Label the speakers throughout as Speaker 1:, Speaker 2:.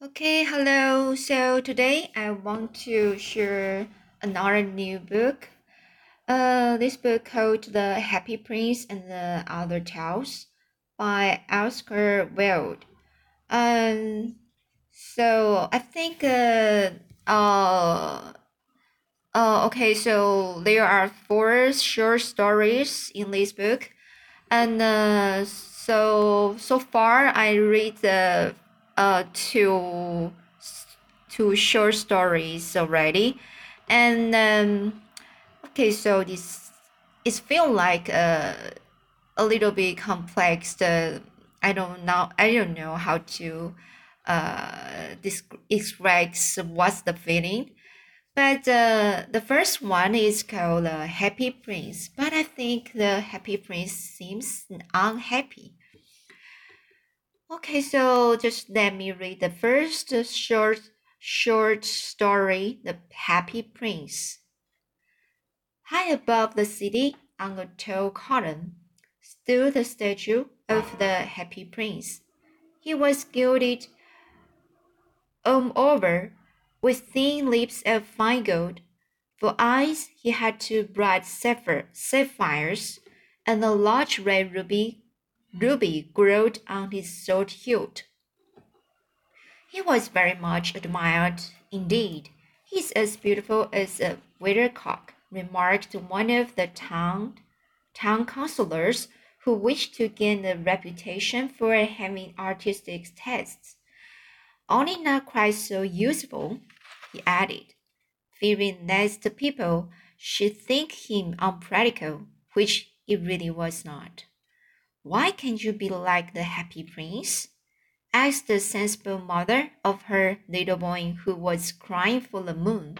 Speaker 1: Okay, hello. So today I want to share another new book. Uh, this book called The Happy Prince and the Other Tales by Oscar Wilde. Um, so I think uh, uh, uh, okay, so there are four short stories in this book, and uh, so so far I read the uh two two short stories already. And um okay so this it feel like uh, a little bit complex uh, i don't know i don't know how to uh express what's the feeling. But uh, the first one is called the happy prince. But i think the happy prince seems unhappy Okay, so just let me read the first short short story, The Happy Prince. High above the city, on a tall column, stood the statue of the Happy Prince. He was gilded all over with thin lips of fine gold. For eyes, he had two bright sapphires and a large red ruby ruby glowed on his sword hilt. He was very much admired indeed. He's as beautiful as a weathercock, remarked one of the town, town councillors who wished to gain a reputation for having artistic tastes. Only not quite so useful, he added, fearing lest people should think him unpractical, which he really was not. Why can't you be like the happy prince? asked the sensible mother of her little boy who was crying for the moon.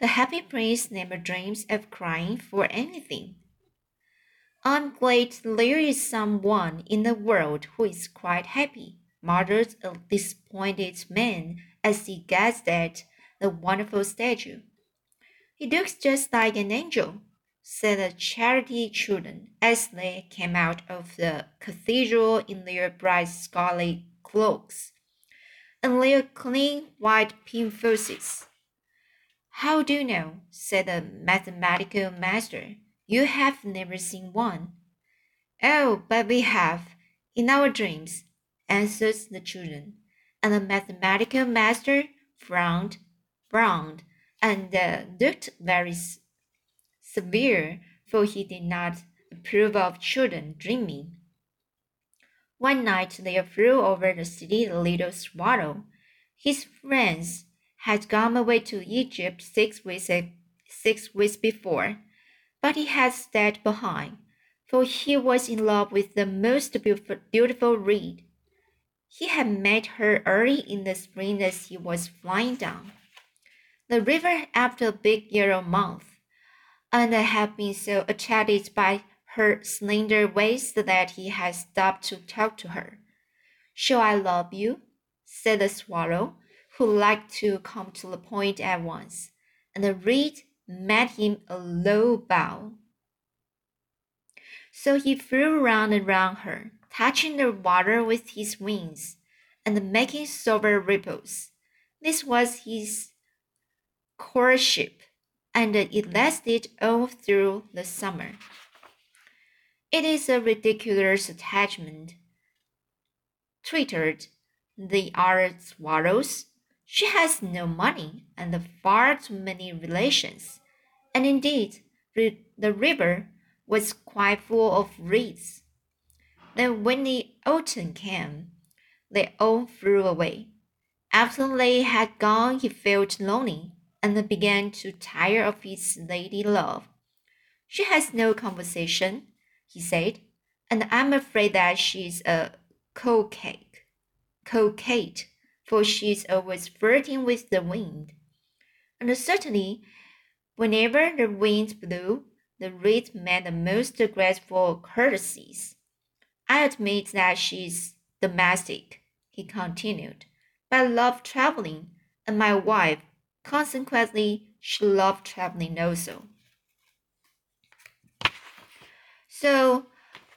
Speaker 1: The happy prince never dreams of crying for anything. I'm glad there is someone in the world who is quite happy, muttered a disappointed man as he gazed at the wonderful statue. He looks just like an angel, said the charity children as they came out of the cathedral in their bright scarlet cloaks and their clean white pink faces. How do you know? said the mathematical master. You have never seen one. Oh, but we have, in our dreams, answered the children. And the mathematical master frowned, frowned, and uh, looked very severe, mm-hmm. for he did not approve of children dreaming. One night there flew over the city a little swallow. His friends had gone away to Egypt six weeks, six weeks before, but he had stayed behind, for he was in love with the most beautiful, beautiful reed. He had met her early in the spring as he was flying down the river after a big yellow month and had been so attracted by her slender waist that he had stopped to talk to her. Shall I love you? said the swallow, who liked to come to the point at once, and the reed made him a low bow. So he flew round and round her, touching the water with his wings, and making silver ripples. This was his courtship and it mm-hmm. lasted all through the summer. It is a ridiculous attachment, twittered the other swallows. She has no money and far too many relations, and indeed the river was quite full of reeds. Then when the autumn came, they all flew away. After they had gone, he felt lonely and began to tire of his lady love. She has no conversation, he said, and I'm afraid that she's a coquette, coquette, for she's always flirting with the wind. And certainly, whenever the wind blew, the reed made the most graceful courtesies. I admit that she's domestic, he continued, but I love traveling, and my wife Consequently, she loved traveling also. So,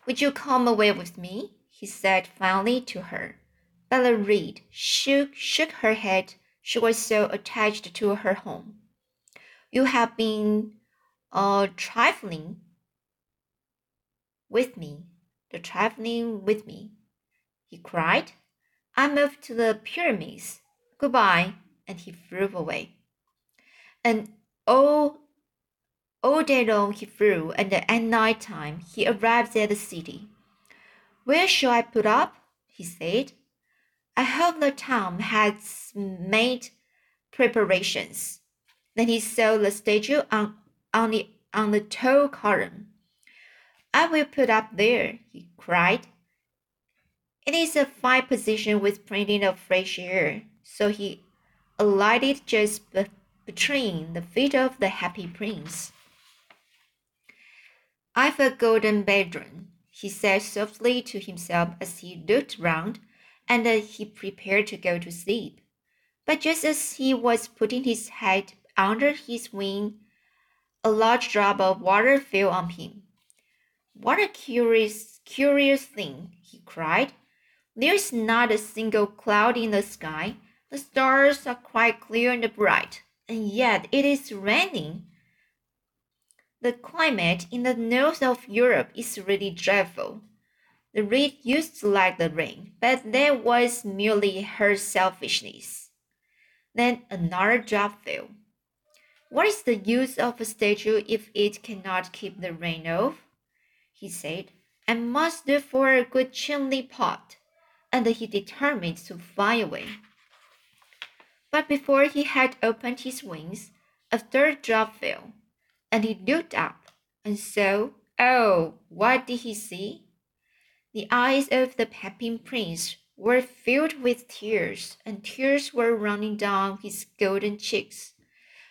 Speaker 1: would you come away with me? he said finally to her. Bella Reed shook, shook her head. She was so attached to her home. You have been uh, trifling with me, the trifling with me, he cried. I moved to the pyramids. Goodbye, and he flew away. And all, all day long he flew, and at night time he arrived at the city. Where shall I put up? he said. I hope the town has made preparations. Then he saw the statue on, on the on the tall column. I will put up there, he cried. It is a fine position with plenty of fresh air. So he alighted just between the feet of the happy prince. I've a golden bedroom, he said softly to himself as he looked round, and he prepared to go to sleep. But just as he was putting his head under his wing, a large drop of water fell on him. What a curious, curious thing, he cried. There is not a single cloud in the sky. The stars are quite clear and bright, and yet it is raining. The climate in the north of Europe is really dreadful. The reed used to like the rain, but that was merely her selfishness. Then another drop fell. What is the use of a statue if it cannot keep the rain off? He said, I must do for a good chimney pot. And he determined to fly away. But before he had opened his wings, a third drop fell, and he looked up, and so, oh, what did he see? The eyes of the Pepin prince were filled with tears, and tears were running down his golden cheeks.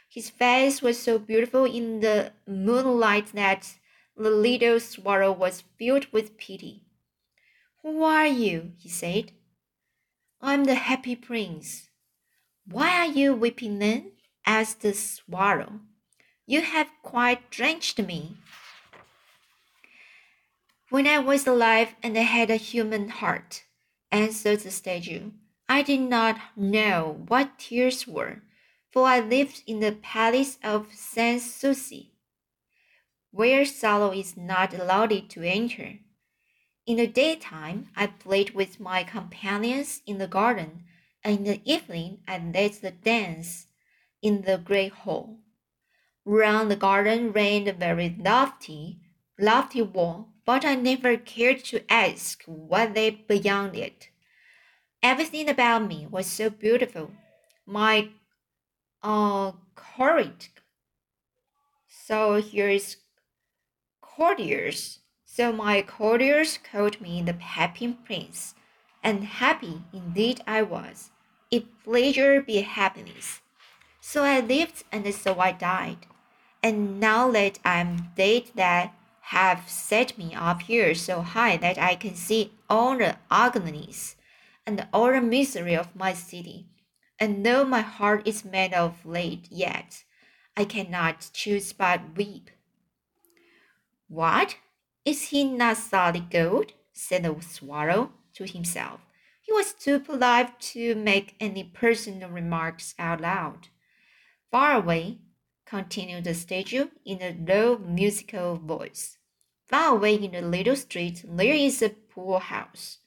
Speaker 1: His face was so beautiful in the moonlight that the little swallow was filled with pity. Who are you? he said. I'm the happy prince. Why are you weeping then? asked the swallow. You have quite drenched me. When I was alive and I had a human heart, answered the statue, I did not know what tears were, for I lived in the palace of Sans Souci, where sorrow is not allowed to enter. In the daytime, I played with my companions in the garden, in the evening, I led the dance in the great hall. Round the garden ran a very lofty, lofty wall, but I never cared to ask what lay beyond it. Everything about me was so beautiful. My uh, courage. So here is courtiers. So my courtiers called me the Happy Prince, and happy indeed I was. If pleasure be happiness. So I lived and so I died. And now that I am dead that have set me up here so high that I can see all the agonies and all the misery of my city. And though my heart is made of lead yet, I cannot choose but weep. What? Is he not solid gold? said the swallow to himself. He was too polite to make any personal remarks out loud. Far away, continued the statue in a low musical voice. Far away in the little street there is a poor house.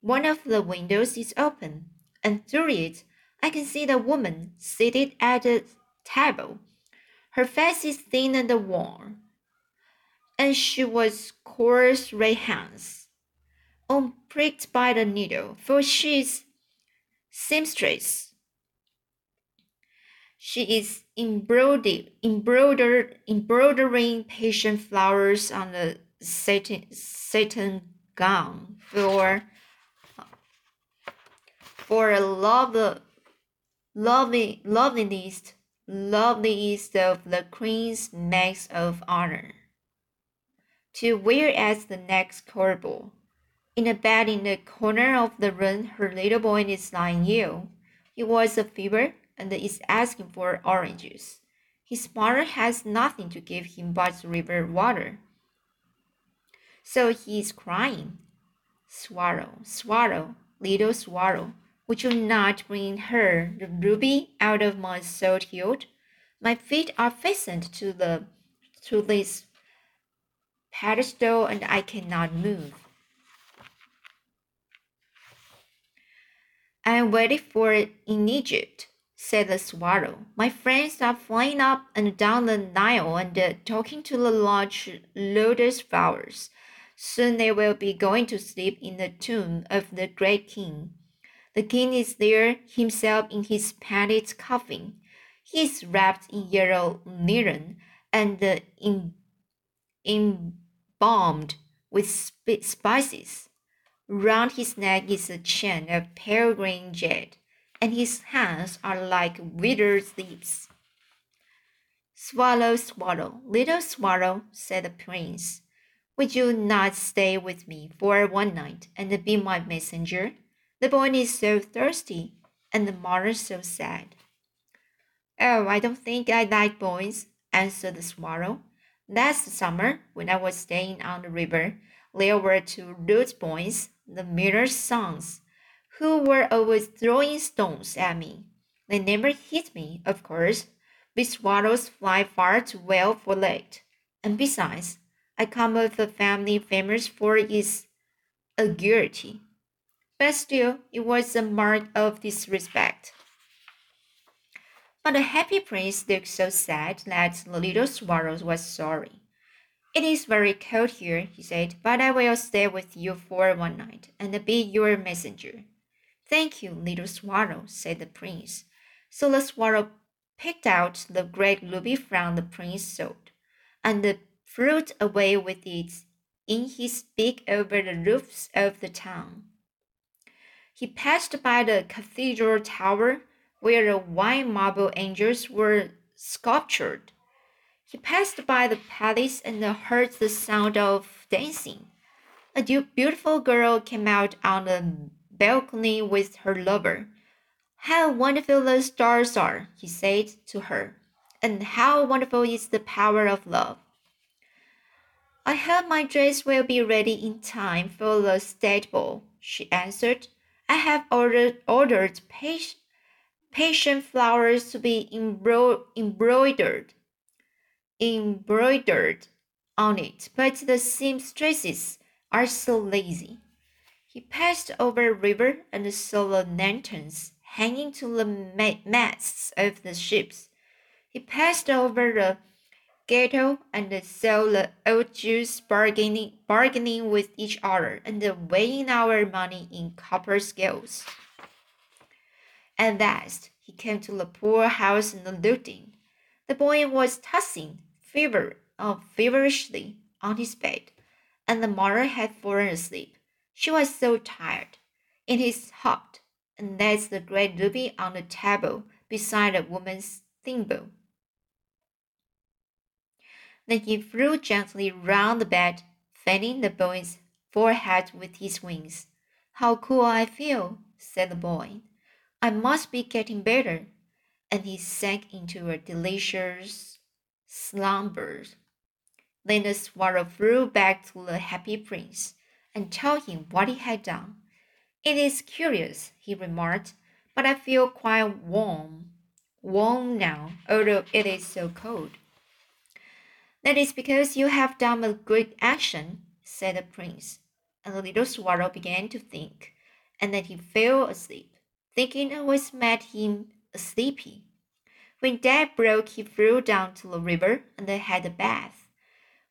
Speaker 1: One of the windows is open, and through it I can see the woman seated at a table. Her face is thin and worn, and she was coarse red hands, all pricked by the needle, for she is seamstress. She is embroidered, embroidered, embroidering patient flowers on the satin, satin gown for for a love, lovely, loveliest, loveliest of the queen's maids of honor to wear as the next corridor. In a bed in the corner of the room, her little boy is lying ill. He was a fever and is asking for oranges. His mother has nothing to give him but river water. So he is crying. Swallow, swallow, little swallow, would you not bring her the ruby out of my salt hilt? My feet are fastened to the to this pedestal and I cannot move. I am waiting for it in Egypt, said the swallow. My friends are flying up and down the Nile and uh, talking to the large lotus flowers. Soon they will be going to sleep in the tomb of the great king. The king is there himself in his padded coffin. He is wrapped in yellow linen and uh, embalmed with sp spices. Round his neck is a chain of pale green jade and his hands are like withered leaves. Swallow, swallow, little swallow, said the prince, would you not stay with me for one night and be my messenger? The boy is so thirsty, and the mother so sad. Oh, I don't think I like boys, answered the swallow. Last summer, when I was staying on the river, there were two rude boys, the miller's sons, who were always throwing stones at me. They never hit me, of course. Big swallows fly far too well for that. And besides, I come of a family famous for its agility. But still, it was a mark of disrespect. But the happy prince looked so sad that the little swallow was sorry. It is very cold here, he said, but I will stay with you for one night and be your messenger. Thank you, little swallow, said the prince. So the swallow picked out the great ruby from the prince's sword, and flew away with it in his beak over the roofs of the town. He passed by the cathedral tower where the white marble angels were sculptured. He passed by the palace and heard the sound of dancing. A beautiful girl came out on the balcony with her lover. How wonderful the stars are, he said to her, and how wonderful is the power of love. I hope my dress will be ready in time for the state ball, she answered. I have ordered, ordered patient flowers to be embro embroidered embroidered on it, but the seamstresses are so lazy. He passed over a river and saw the lanterns hanging to the masts of the ships. He passed over the ghetto and saw the old Jews bargaining, bargaining with each other and weighing our money in copper scales. At last, he came to the poor house and looked in. The boy was tossing fever, uh, feverishly on his bed, and the mother had fallen asleep. She was so tired. It is hot, and there's the great ruby on the table beside the woman's thimble. Then he flew gently round the bed, fanning the boy's forehead with his wings. How cool I feel, said the boy. I must be getting better. And he sank into a delicious slumber. Then the swallow flew back to the happy prince and told him what he had done. It is curious, he remarked, but I feel quite warm, warm now, although it is so cold. That is because you have done a great action, said the prince. And the little swallow began to think, and then he fell asleep, thinking always made him sleepy. When day broke, he flew down to the river and had a bath.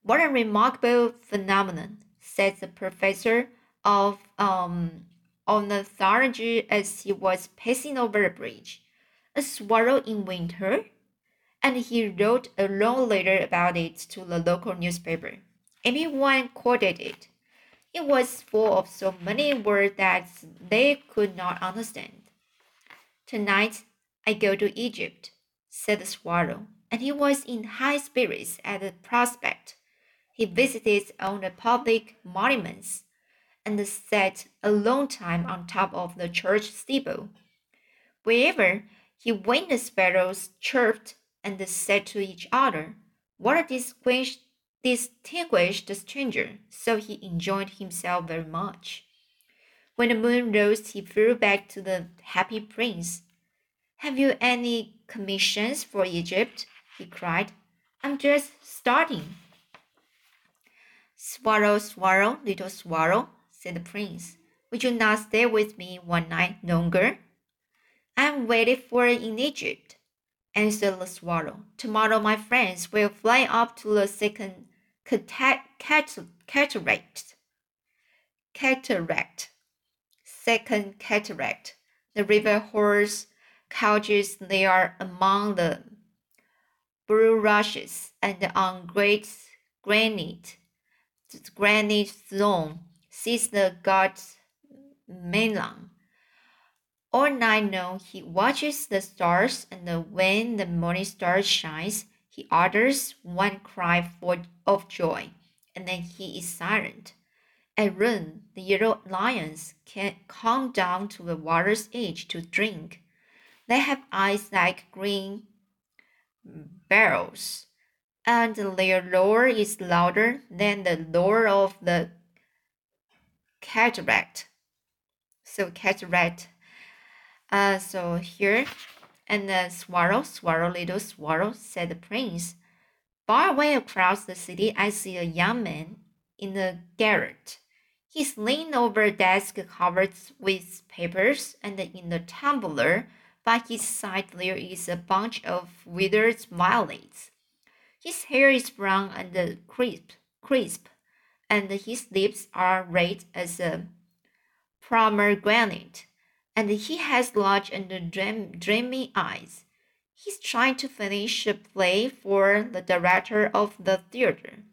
Speaker 1: What a remarkable phenomenon! said the professor of um, ornithology as he was passing over a bridge. A swallow in winter? And he wrote a long letter about it to the local newspaper. Everyone quoted it. It was full of so many words that they could not understand. Tonight I go to Egypt, said the swallow, and he was in high spirits at the prospect. He visited all the public monuments and sat a long time on top of the church steeple. Wherever he went, the sparrows chirped and said to each other, What a distinguished, distinguished stranger! So he enjoyed himself very much. When the moon rose, he flew back to the happy prince. Have you any commissions for Egypt? he cried. I'm just starting. Swallow, swallow, little swallow, said the prince. Would you not stay with me one night longer? I'm waiting for it in Egypt, answered the swallow. Tomorrow my friends will fly up to the second cataract. Cataract. Second cataract. The river horse couches there among the bulrushes and on great granite granite throne sits the god's Memnon. All night long he watches the stars, and when the morning star shines, he utters one cry for, of joy, and then he is silent. At noon, the yellow lions can come down to the water's edge to drink. They have eyes like green barrels, and their roar is louder than the roar of the cataract. So cataract. Uh, so here, and the swallow, swallow, little swallow, said the prince. Far away across the city, I see a young man in a garret. He's leaning over a desk covered with papers, and in the tumbler by his side there is a bunch of withered violets. His hair is brown and crisp, crisp, and his lips are red as a pomegranate, and he has large and dream, dreamy eyes. He's trying to finish a play for the director of the theater,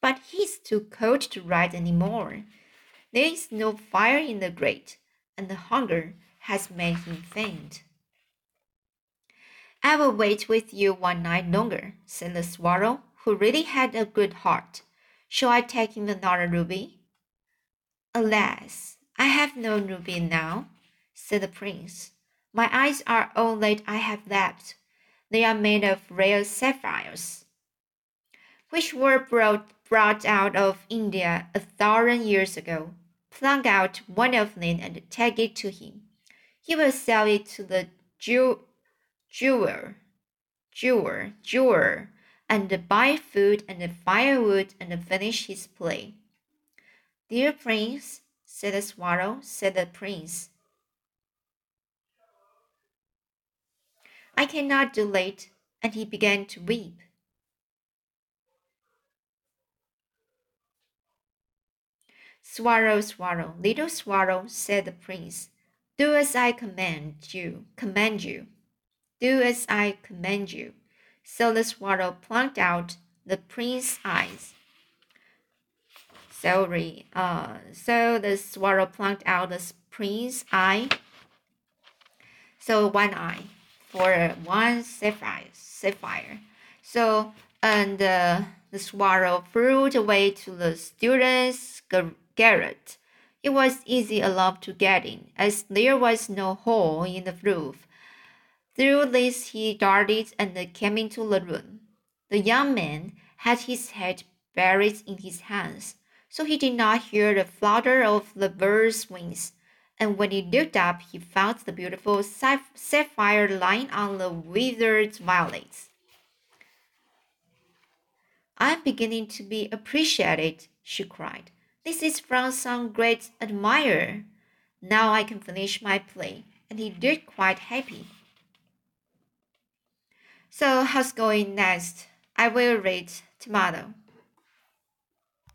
Speaker 1: but he's too cold to write any more. There is no fire in the grate, and the hunger has made him faint. I will wait with you one night longer, said the swallow, who really had a good heart. Shall I take him another ruby? Alas, I have no ruby now, said the prince. My eyes are all that I have left. They are made of rare sapphires, which were brought, brought out of India a thousand years ago. Pluck out one of them and take it to him. He will sell it to the Jew jeweler, jewel, jewel, and buy food and firewood and finish his play. Dear prince, said the swallow, said the prince, I cannot do it, and he began to weep. Swallow, swallow, little swallow, said the prince, do as I command you, command you. Do as I command you. So the swallow plucked out the prince's eyes. Sorry, uh, so the swallow plucked out the prince's eye. So one eye for one sapphire. sapphire. So and uh, the swallow flew away to the student's garret. It was easy enough to get in, as there was no hole in the roof through this he darted and came into the room. The young man had his head buried in his hands, so he did not hear the flutter of the bird's wings. And when he looked up, he found the beautiful sapphire lying on the withered violets. I'm beginning to be appreciated, she cried. This is from some great admirer. Now I can finish my play. And he looked quite happy. So how's going next? I will read tomorrow.